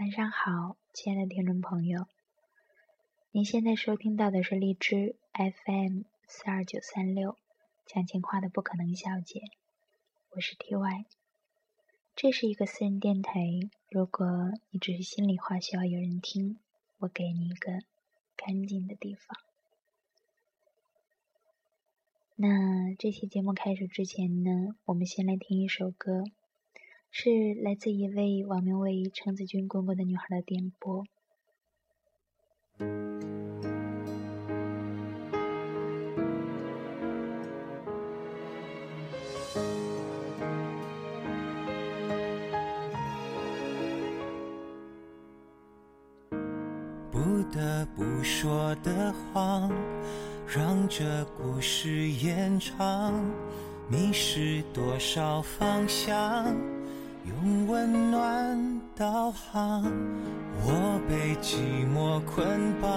晚上好，亲爱的听众朋友。您现在收听到的是荔枝 FM 四二九三六讲情话的不可能小姐，我是 TY。这是一个私人电台，如果你只是心里话需要有人听，我给你一个干净的地方。那这期节目开始之前呢，我们先来听一首歌。是来自一位网名为“橙子君滚滚”的女孩的点播。不得不说的谎，让这故事延长，迷失多少方向？用温暖导航，我被寂寞捆绑，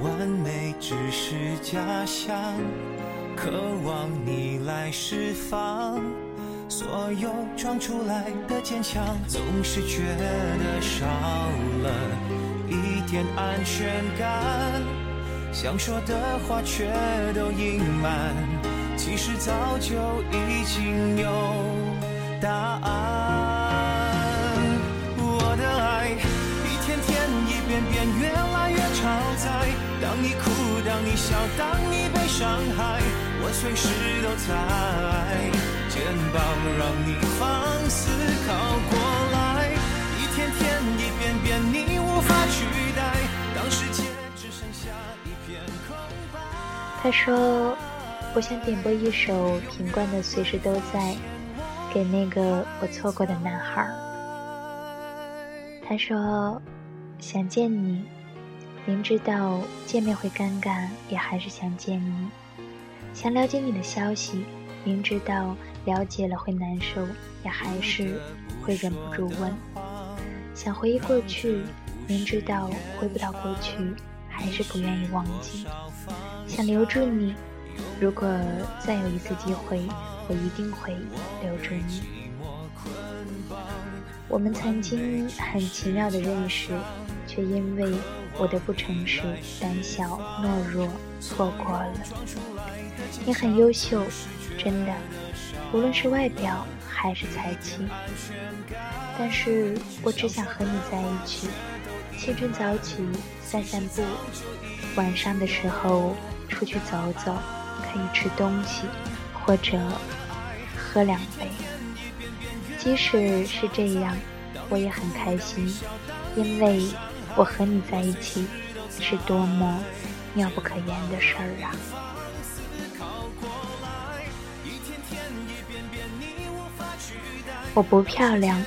完美只是假象，渴望你来释放，所有装出来的坚强，总是觉得少了一点安全感，想说的话却都隐瞒，其实早就已经有。答案，我的爱一天天一遍遍越来越超载。当你哭，当你笑，当你被伤害，我随时都在肩膀，让你放肆靠过来。一天天一遍遍，你无法取代。当世界只剩下一片空白。他说：“我想点播一首品冠的《随时都在》。”给那个我错过的男孩。他说：“想见你，明知道见面会尴尬，也还是想见你。想了解你的消息，明知道了解了会难受，也还是会忍不住问。想回忆过去，明知道回不到过去，还是不愿意忘记。想留住你，如果再有一次机会。”我一定会留住你。我们曾经很奇妙的认识，却因为我的不诚实、胆小、懦弱，错过了。你很优秀，真的，无论是外表还是才气。但是我只想和你在一起，清晨早起散散步，晚上的时候出去走走，可以吃东西，或者。喝两杯，即使是这样，我也很开心，因为我和你在一起是多么妙不可言的事儿啊！我不漂亮，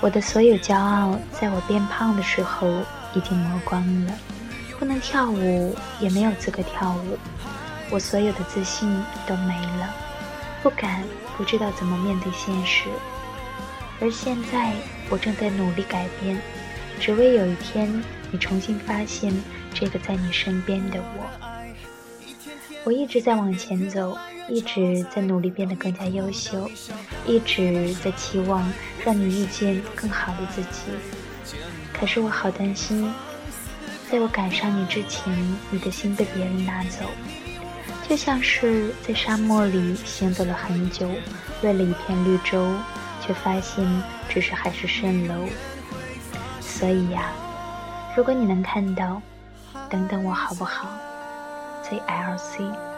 我的所有骄傲在我变胖的时候已经磨光了，不能跳舞，也没有资格跳舞，我所有的自信都没了，不敢。不知道怎么面对现实，而现在我正在努力改变，只为有一天你重新发现这个在你身边的我。我一直在往前走，一直在努力变得更加优秀，一直在期望让你遇见更好的自己。可是我好担心，在我赶上你之前，你的心被别人拿走。就像是在沙漠里行走了很久，为了一片绿洲，却发现只是海市蜃楼。所以呀，如果你能看到，等等我好不好？ZLC。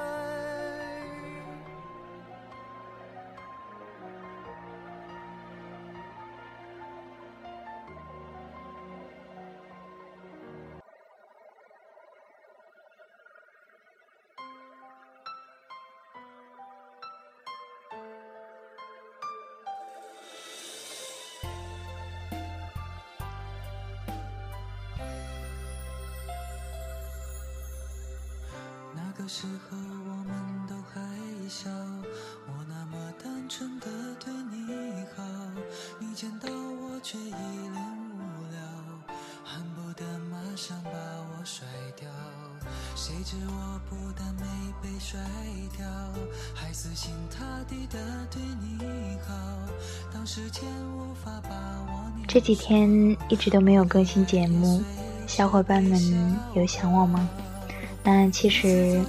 恨不得马上把我甩掉。谁知我不但没这几天一直都没有更新节目，小伙伴们有想我吗？那其实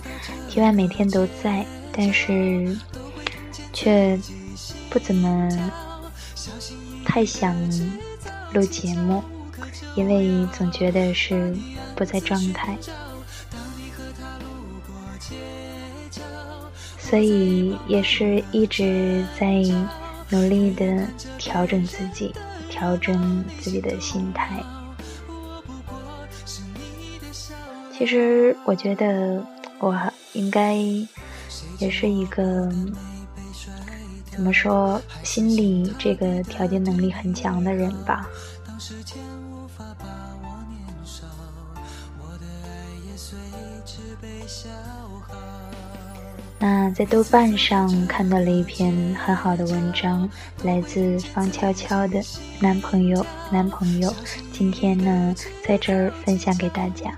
T Y 每天都在，但是却不怎么太想录节目，因为总觉得是不在状态。所以也是一直在努力的调整自己，调整自己的心态。其实我觉得我应该也是一个怎么说，心理这个调节能力很强的人吧。我的爱也随之被消耗那在豆瓣上看到了一篇很好的文章，来自方悄悄的男朋友。男朋友，今天呢，在这儿分享给大家。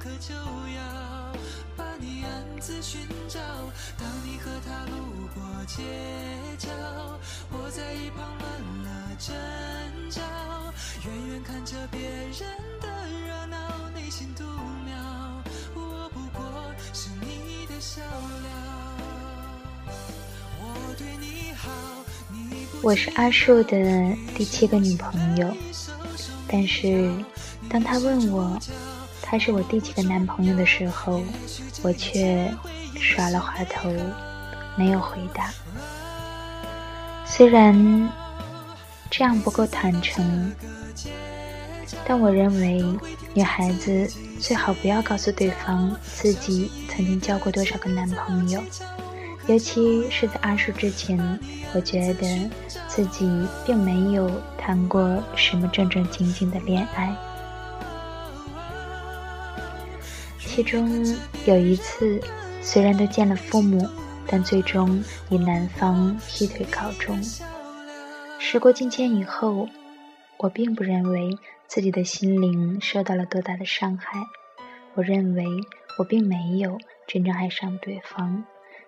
我是阿树的第七个女朋友，但是当他问我他是我第几个男朋友的时候，我却耍了滑头，没有回答。虽然这样不够坦诚，但我认为女孩子最好不要告诉对方自己曾经交过多少个男朋友。尤其是在阿树之前，我觉得自己并没有谈过什么正正经经的恋爱。其中有一次，虽然都见了父母，但最终以男方劈腿告终。时过境迁以后，我并不认为自己的心灵受到了多大的伤害。我认为我并没有真正爱上对方。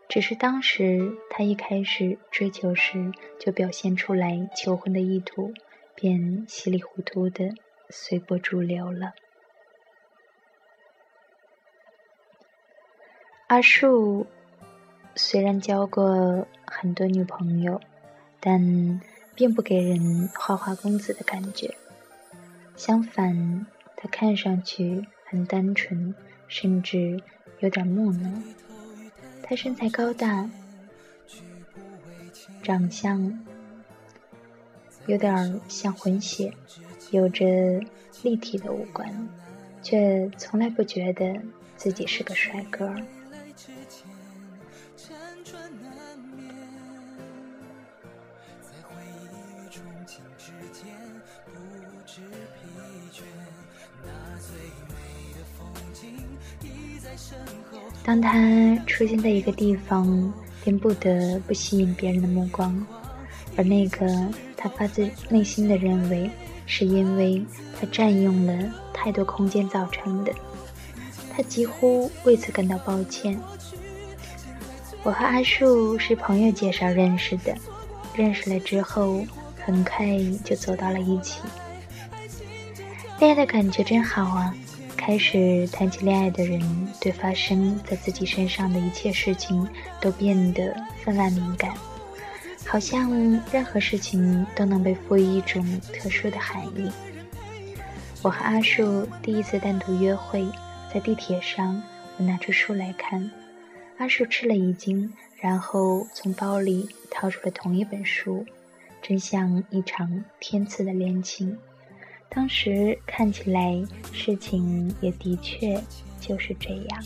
只是当时他一开始追求时就表现出来求婚的意图，便稀里糊涂的随波逐流了。阿树虽然交过很多女朋友，但并不给人花花公子的感觉。相反，他看上去很单纯，甚至有点木讷。他身材高大，长相有点像混血，有着立体的五官，却从来不觉得自己是个帅哥。当他出现在一个地方，便不得不吸引别人的目光，而那个他发自内心的认为，是因为他占用了太多空间造成的。他几乎为此感到抱歉。我和阿树是朋友介绍认识的，认识了之后，很快就走到了一起。恋爱的感觉真好啊！开始谈起恋爱的人，对发生在自己身上的一切事情都变得分外敏感，好像任何事情都能被赋予一种特殊的含义。我和阿树第一次单独约会，在地铁上，我拿出书来看，阿树吃了一惊，然后从包里掏出了同一本书，真像一场天赐的恋情。当时看起来，事情也的确就是这样。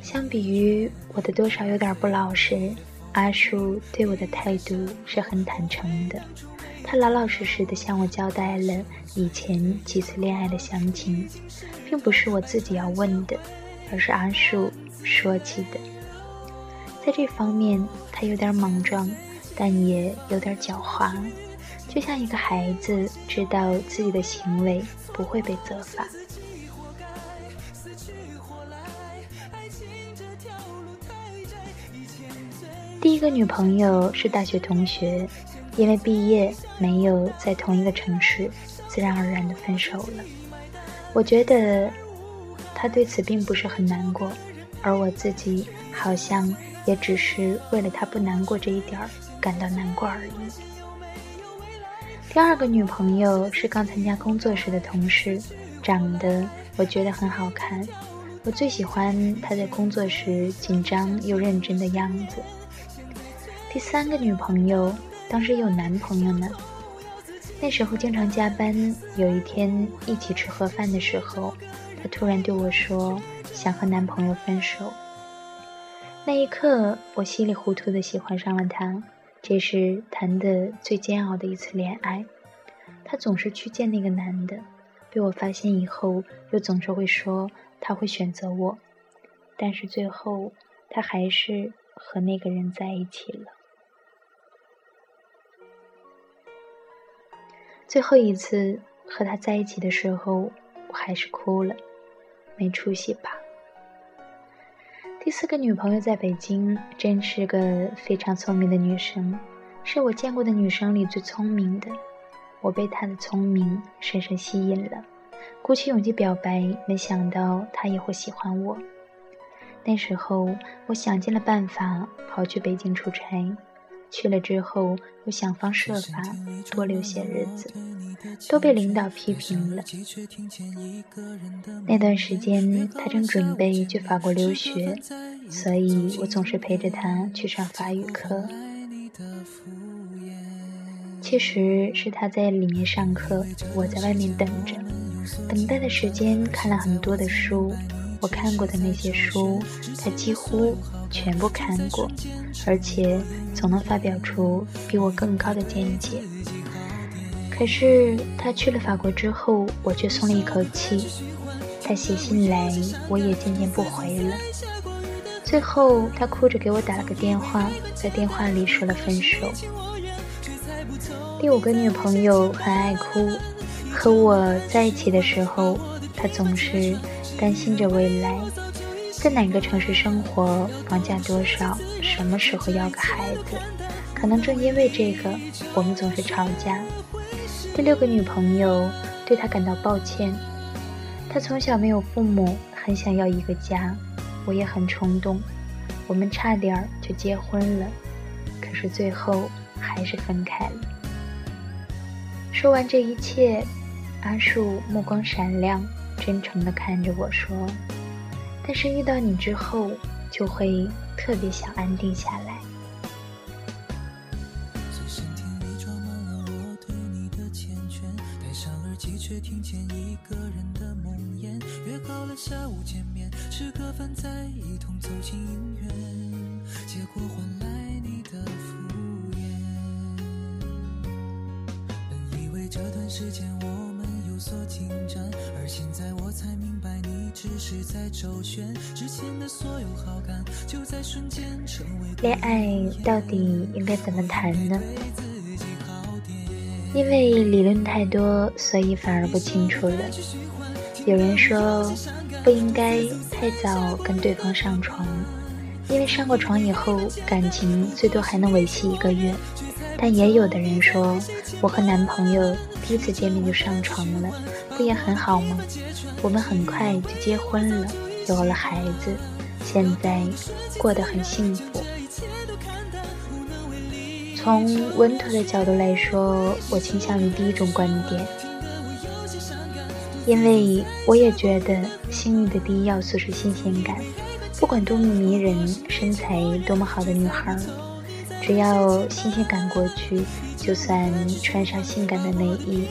相比于我的多少有点不老实。阿树对我的态度是很坦诚的，他老老实实的向我交代了以前几次恋爱的详情，并不是我自己要问的，而是阿树说起的。在这方面，他有点莽撞，但也有点狡猾，就像一个孩子知道自己的行为不会被责罚。第一个女朋友是大学同学。因为毕业没有在同一个城市，自然而然的分手了。我觉得他对此并不是很难过，而我自己好像也只是为了他不难过这一点儿感到难过而已。第二个女朋友是刚参加工作时的同事，长得我觉得很好看。我最喜欢她在工作时紧张又认真的样子。第三个女朋友。当时有男朋友呢，那时候经常加班。有一天一起吃盒饭的时候，她突然对我说想和男朋友分手。那一刻，我稀里糊涂的喜欢上了他。这是谈的最煎熬的一次恋爱。他总是去见那个男的，被我发现以后，又总是会说他会选择我，但是最后他还是和那个人在一起了。最后一次和他在一起的时候，我还是哭了，没出息吧？第四个女朋友在北京，真是个非常聪明的女生，是我见过的女生里最聪明的。我被她的聪明深深吸引了，鼓起勇气表白，没想到她也会喜欢我。那时候，我想尽了办法跑去北京出差。去了之后，又想方设法多留些日子，都被领导批评了。那段时间，他正准备去法国留学，所以我总是陪着他去上法语课。其实是他在里面上课，我在外面等着。等待的时间，看了很多的书。我看过的那些书，他几乎全部看过，而且总能发表出比我更高的见解。可是他去了法国之后，我却松了一口气。他写信来，我也渐渐不回了。最后，他哭着给我打了个电话，在电话里说了分手。第五个女朋友很爱哭，和我在一起的时候，她总是。担心着未来，在哪个城市生活，房价多少，什么时候要个孩子？可能正因为这个，我们总是吵架。第六个女朋友对他感到抱歉，他从小没有父母，很想要一个家。我也很冲动，我们差点就结婚了，可是最后还是分开了。说完这一切，阿树目光闪亮。真诚地看着我说：“但是遇到你之后，就会特别想安定下来。”却听见一个人的梦魇，约好了下午见面，吃个饭再一同走进影院，结果换来你的敷衍。本以为这段时间我。有所进展，而现在我才明白，你只是在周旋。之前的所有好感，就在瞬间成为。恋爱到底应该怎么谈呢？因为理论太多，所以反而不清楚了。有人说，不应该太早跟对方上床，因为上过床以后，感情最多还能维系一个月。但也有的人说，我和男朋友第一次见面就上床了，不也很好吗？我们很快就结婚了，有了孩子，现在过得很幸福。从稳妥的角度来说，我倾向于第一种观点，因为我也觉得性欲的第一要素是新鲜感，不管多么迷人、身材多么好的女孩。只要新鲜感过去，就算穿上性感的内衣，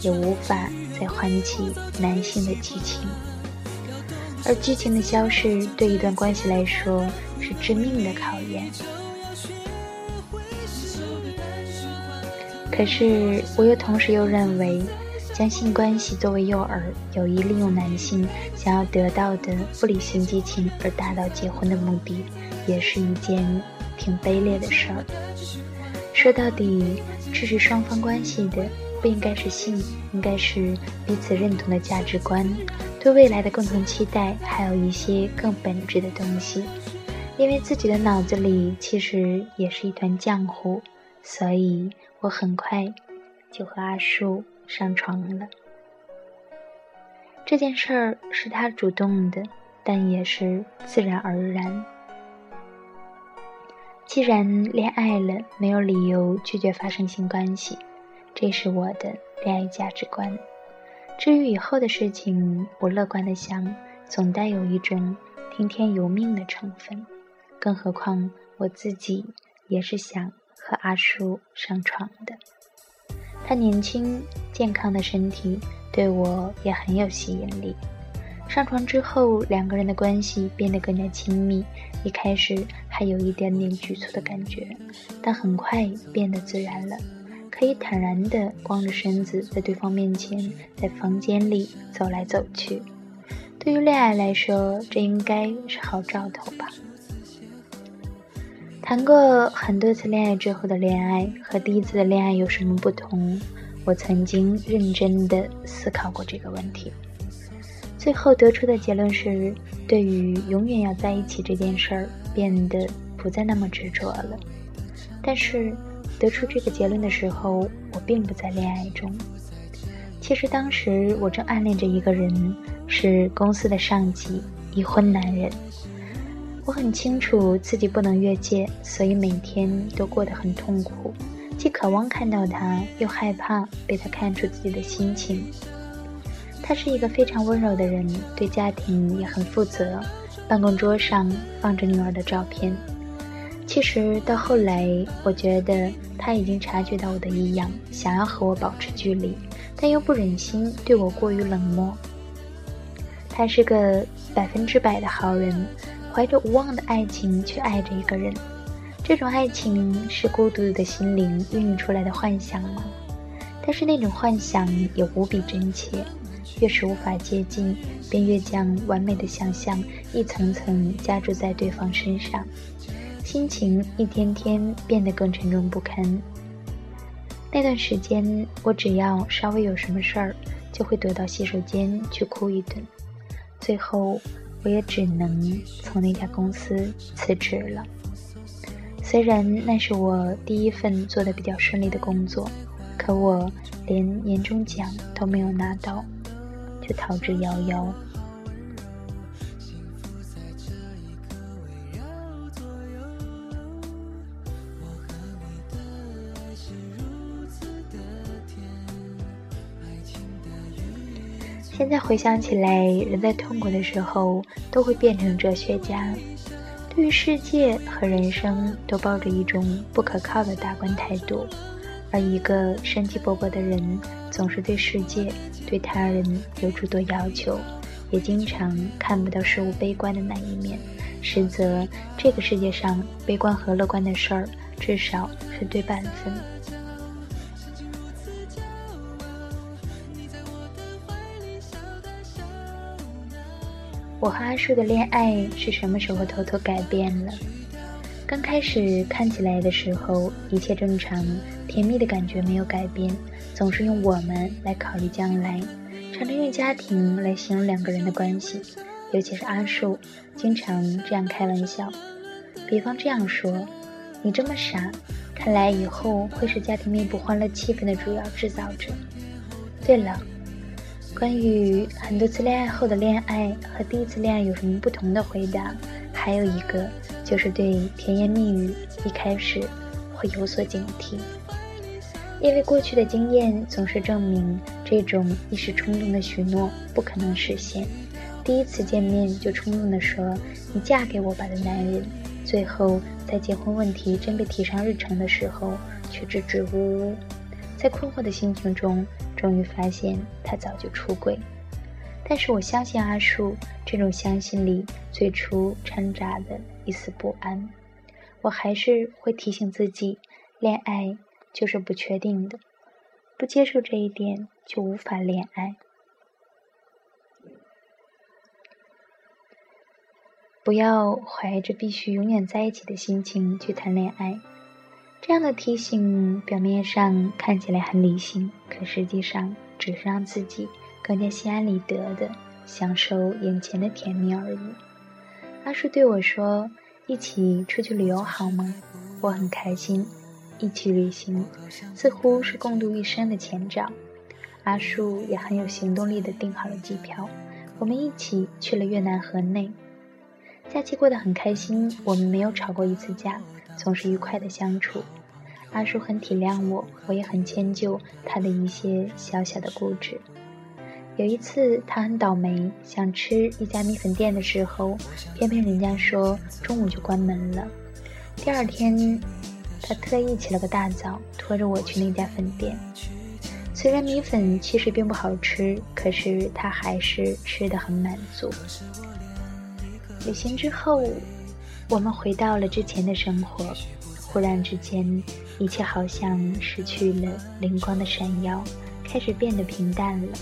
也无法再唤起男性的激情。而激情的消逝，对一段关系来说是致命的考验。可可是我又同时又认为，将性关系作为诱饵，有意利用男性想要得到的不理性激情而达到结婚的目的，也是一件挺卑劣的事儿。说到底，支持双方关系的不应该是性，应该是彼此认同的价值观，对未来的共同期待，还有一些更本质的东西。因为自己的脑子里其实也是一团浆糊，所以我很快就和阿树上床了。这件事儿是他主动的，但也是自然而然。既然恋爱了，没有理由拒绝发生性关系，这是我的恋爱价值观。至于以后的事情，我乐观的想，总带有一种听天由命的成分。更何况我自己也是想和阿叔上床的。他年轻健康的身体对我也很有吸引力。上床之后，两个人的关系变得更加亲密。一开始还有一点点局促的感觉，但很快变得自然了，可以坦然地光着身子在对方面前，在房间里走来走去。对于恋爱来说，这应该是好兆头吧。谈过很多次恋爱之后的恋爱和第一次的恋爱有什么不同？我曾经认真的思考过这个问题，最后得出的结论是：对于永远要在一起这件事儿，变得不再那么执着了。但是，得出这个结论的时候，我并不在恋爱中。其实当时我正暗恋着一个人，是公司的上级，已婚男人。我很清楚自己不能越界，所以每天都过得很痛苦，既渴望看到他，又害怕被他看出自己的心情。他是一个非常温柔的人，对家庭也很负责。办公桌上放着女儿的照片。其实到后来，我觉得他已经察觉到我的异样，想要和我保持距离，但又不忍心对我过于冷漠。他是个百分之百的好人。怀着无望的爱情去爱着一个人，这种爱情是孤独的心灵孕育出来的幻想吗？但是那种幻想也无比真切，越是无法接近，便越将完美的想象一层层加注在对方身上，心情一天天变得更沉重不堪。那段时间，我只要稍微有什么事儿，就会躲到洗手间去哭一顿，最后。我也只能从那家公司辞职了。虽然那是我第一份做的比较顺利的工作，可我连年终奖都没有拿到，逃之夭夭。现在回想起来，人在痛苦的时候都会变成哲学家，对于世界和人生都抱着一种不可靠的大观态度。而一个生机勃勃的人，总是对世界、对他人有诸多要求，也经常看不到事物悲观的那一面。实则，这个世界上悲观和乐观的事儿，至少是对半分。我和阿树的恋爱是什么时候偷偷改变了？刚开始看起来的时候，一切正常，甜蜜的感觉没有改变，总是用我们来考虑将来，常常用家庭来形容两个人的关系，尤其是阿树，经常这样开玩笑，比方这样说：“你这么傻，看来以后会是家庭内部欢乐气氛的主要制造者。”对了。关于很多次恋爱后的恋爱和第一次恋爱有什么不同的回答，还有一个就是对甜言蜜语一开始会有所警惕，因为过去的经验总是证明这种一时冲动的许诺不可能实现。第一次见面就冲动地说“你嫁给我吧”的男人，最后在结婚问题真被提上日程的时候却支支吾吾，在困惑的心情中。终于发现他早就出轨，但是我相信阿树，这种相信里最初掺杂的一丝不安。我还是会提醒自己，恋爱就是不确定的，不接受这一点，就无法恋爱。不要怀着必须永远在一起的心情去谈恋爱。这样的提醒表面上看起来很理性，可实际上只是让自己更加心安理得的享受眼前的甜蜜而已。阿树对我说：“一起出去旅游好吗？”我很开心。一起旅行似乎是共度一生的前兆。阿树也很有行动力的订好了机票，我们一起去了越南河内。假期过得很开心，我们没有吵过一次架，总是愉快的相处。阿叔很体谅我，我也很迁就他的一些小小的固执。有一次，他很倒霉，想吃一家米粉店的时候，偏偏人家说中午就关门了。第二天，他特意起了个大早，拖着我去那家粉店。虽然米粉其实并不好吃，可是他还是吃得很满足。旅行之后，我们回到了之前的生活。忽然之间，一切好像失去了灵光的闪耀，开始变得平淡了。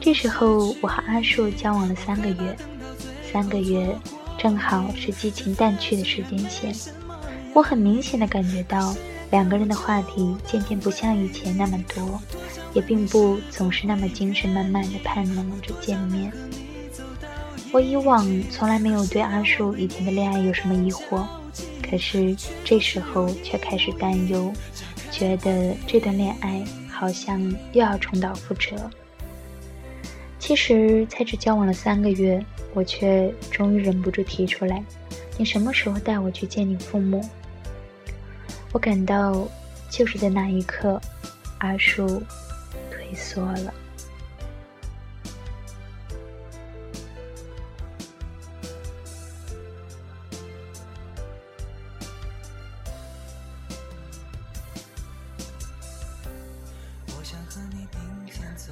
这时候，我和阿树交往了三个月，三个月正好是激情淡去的时间线。我很明显的感觉到，两个人的话题渐渐不像以前那么多，也并不总是那么精神满满的盼望着见面。我以往从来没有对阿树以前的恋爱有什么疑惑，可是这时候却开始担忧，觉得这段恋爱好像又要重蹈覆辙。其实才只交往了三个月，我却终于忍不住提出来：“你什么时候带我去见你父母？”我感到就是在那一刻，阿树退缩了。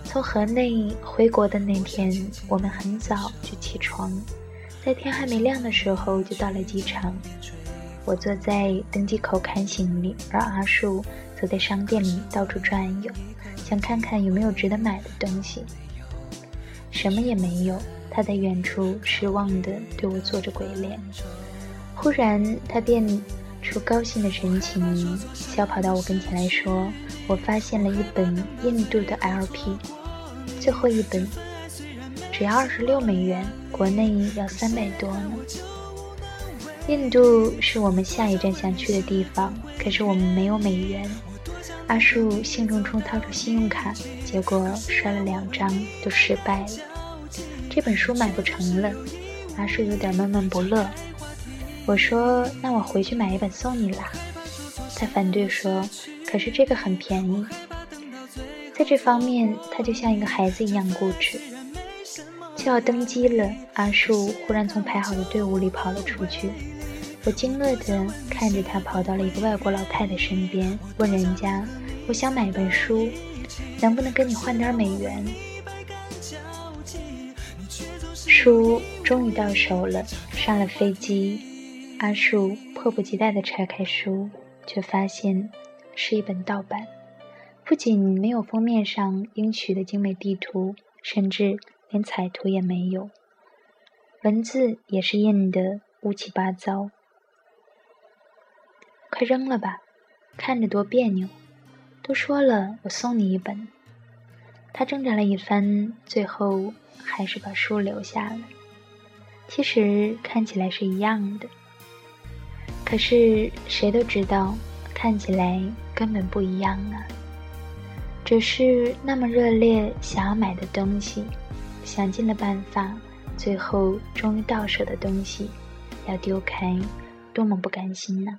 从河内回国的那天，我们很早就起床，在天还没亮的时候就到了机场。我坐在登机口看行李，而阿树则在商店里到处转悠，想看看有没有值得买的东西。什么也没有，他在远处失望地对我做着鬼脸。忽然，他变出高兴的神情，小跑到我跟前来说：“我发现了一本印度的 LP。”最后一本只要二十六美元，国内要三百多呢。印度是我们下一站想去的地方，可是我们没有美元。阿树兴冲冲掏出信用卡，结果刷了两张都失败了。这本书买不成了，阿树有点闷闷不乐。我说：“那我回去买一本送你啦。”他反对说：“可是这个很便宜。”在这方面，他就像一个孩子一样固执。就要登机了，阿树忽然从排好的队伍里跑了出去。我惊愕地看着他跑到了一个外国老太太身边，问人家：“我想买一本书，能不能跟你换点美元？”书终于到手了，上了飞机，阿树迫不及待地拆开书，却发现是一本盗版。不仅没有封面上应许的精美地图，甚至连彩图也没有，文字也是印的乌七八糟。快扔了吧，看着多别扭。都说了，我送你一本。他挣扎了一番，最后还是把书留下了。其实看起来是一样的，可是谁都知道，看起来根本不一样啊。只是那么热烈想要买的东西，想尽了办法，最后终于到手的东西，要丢开，多么不甘心呢！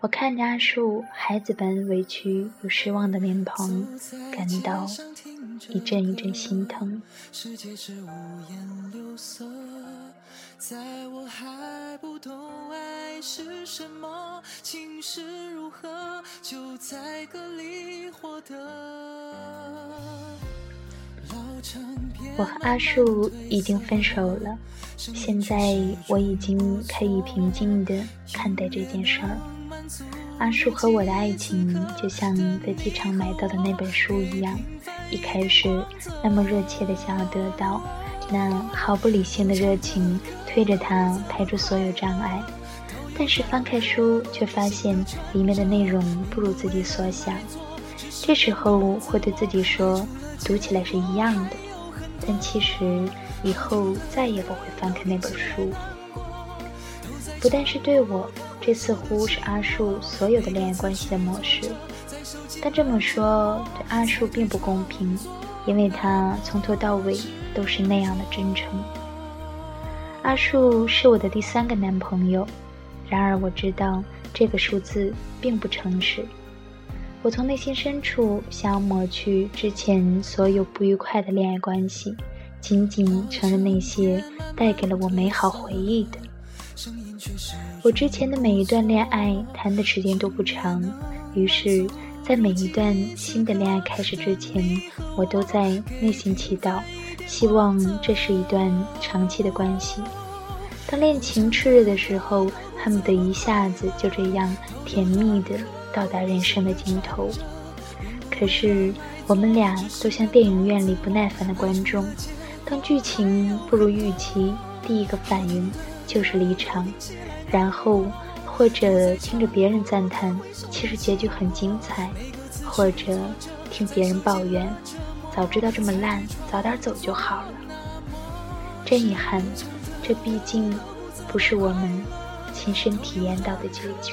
我看着阿树孩子般委屈又失望的脸庞，感到一阵一阵心疼。世界是五颜六色在我还不懂爱是什么，情是如何，就在歌里获得。我和阿树已经分手了，现在我已经可以平静的看待这件事儿。阿树和我的爱情就像在机场买到的那本书一样，一开始那么热切的想要得到，那毫不理性的热情推着他排除所有障碍。但是翻开书，却发现里面的内容不如自己所想。这时候会对自己说，读起来是一样的，但其实以后再也不会翻开那本书。不但是对我，这似乎是阿树所有的恋爱关系的模式。但这么说对阿树并不公平，因为他从头到尾都是那样的真诚。阿树是我的第三个男朋友。然而我知道这个数字并不诚实。我从内心深处想要抹去之前所有不愉快的恋爱关系，仅仅承认那些带给了我美好回忆的。我之前的每一段恋爱谈的时间都不长，于是，在每一段新的恋爱开始之前，我都在内心祈祷，希望这是一段长期的关系。当恋情炽热的时候。恨不得一下子就这样甜蜜的到达人生的尽头。可是我们俩都像电影院里不耐烦的观众，当剧情不如预期，第一个反应就是离场，然后或者听着别人赞叹，其实结局很精彩，或者听别人抱怨，早知道这么烂，早点走就好了。真遗憾，这毕竟不是我们。亲身体验到的结局。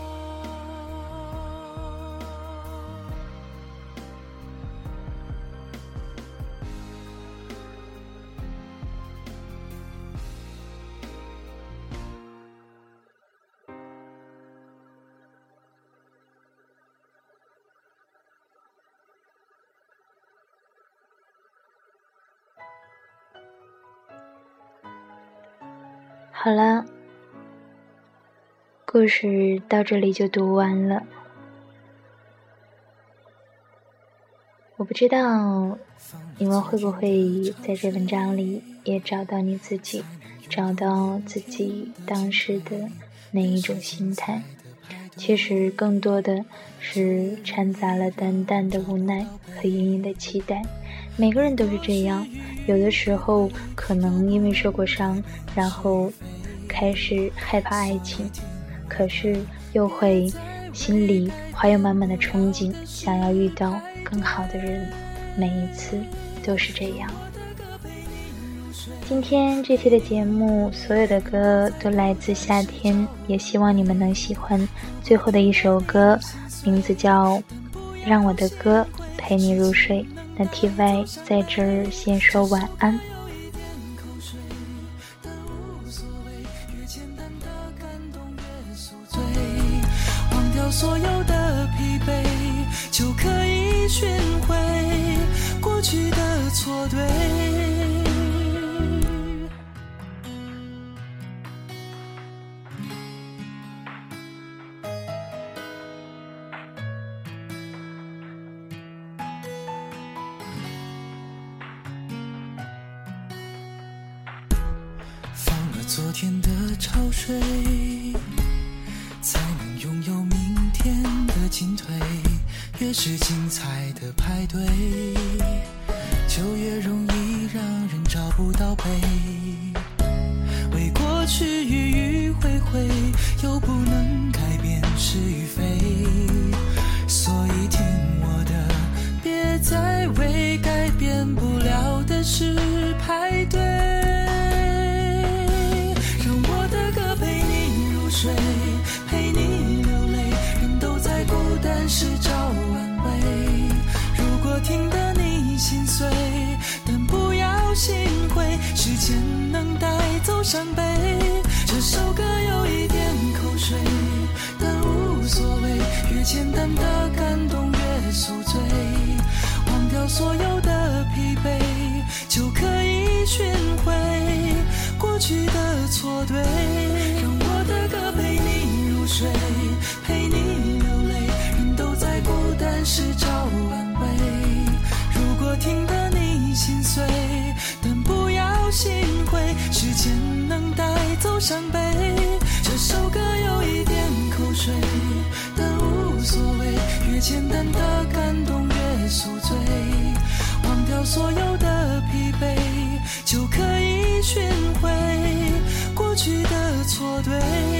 好了，故事到这里就读完了。我不知道你们会不会在这文章里也找到你自己，找到自己当时的那一种心态。其实更多的是掺杂了淡淡的无奈和隐隐的期待。每个人都是这样。有的时候可能因为受过伤，然后开始害怕爱情，可是又会心里怀有满满的憧憬，想要遇到更好的人。每一次都是这样。今天这期的节目，所有的歌都来自夏天，也希望你们能喜欢。最后的一首歌，名字叫《让我的歌陪你入睡》。那 T Y 在这儿先说晚安。昨天的潮水，才能拥有明天的进退。越是精彩的派对，就越容易让人找不到北。为过去迂迂回回，又不能改变是与非，所以听我的，别再为越简单的感动越宿醉，忘掉所有的疲惫，就可以寻回过去的错对，让我的歌陪你入睡，陪你流泪，人都在孤单时找安慰，如果听得你心碎，但不要心灰，时间能带走伤悲。简单的感动越宿醉忘掉所有的疲惫就可以寻回过去的错对。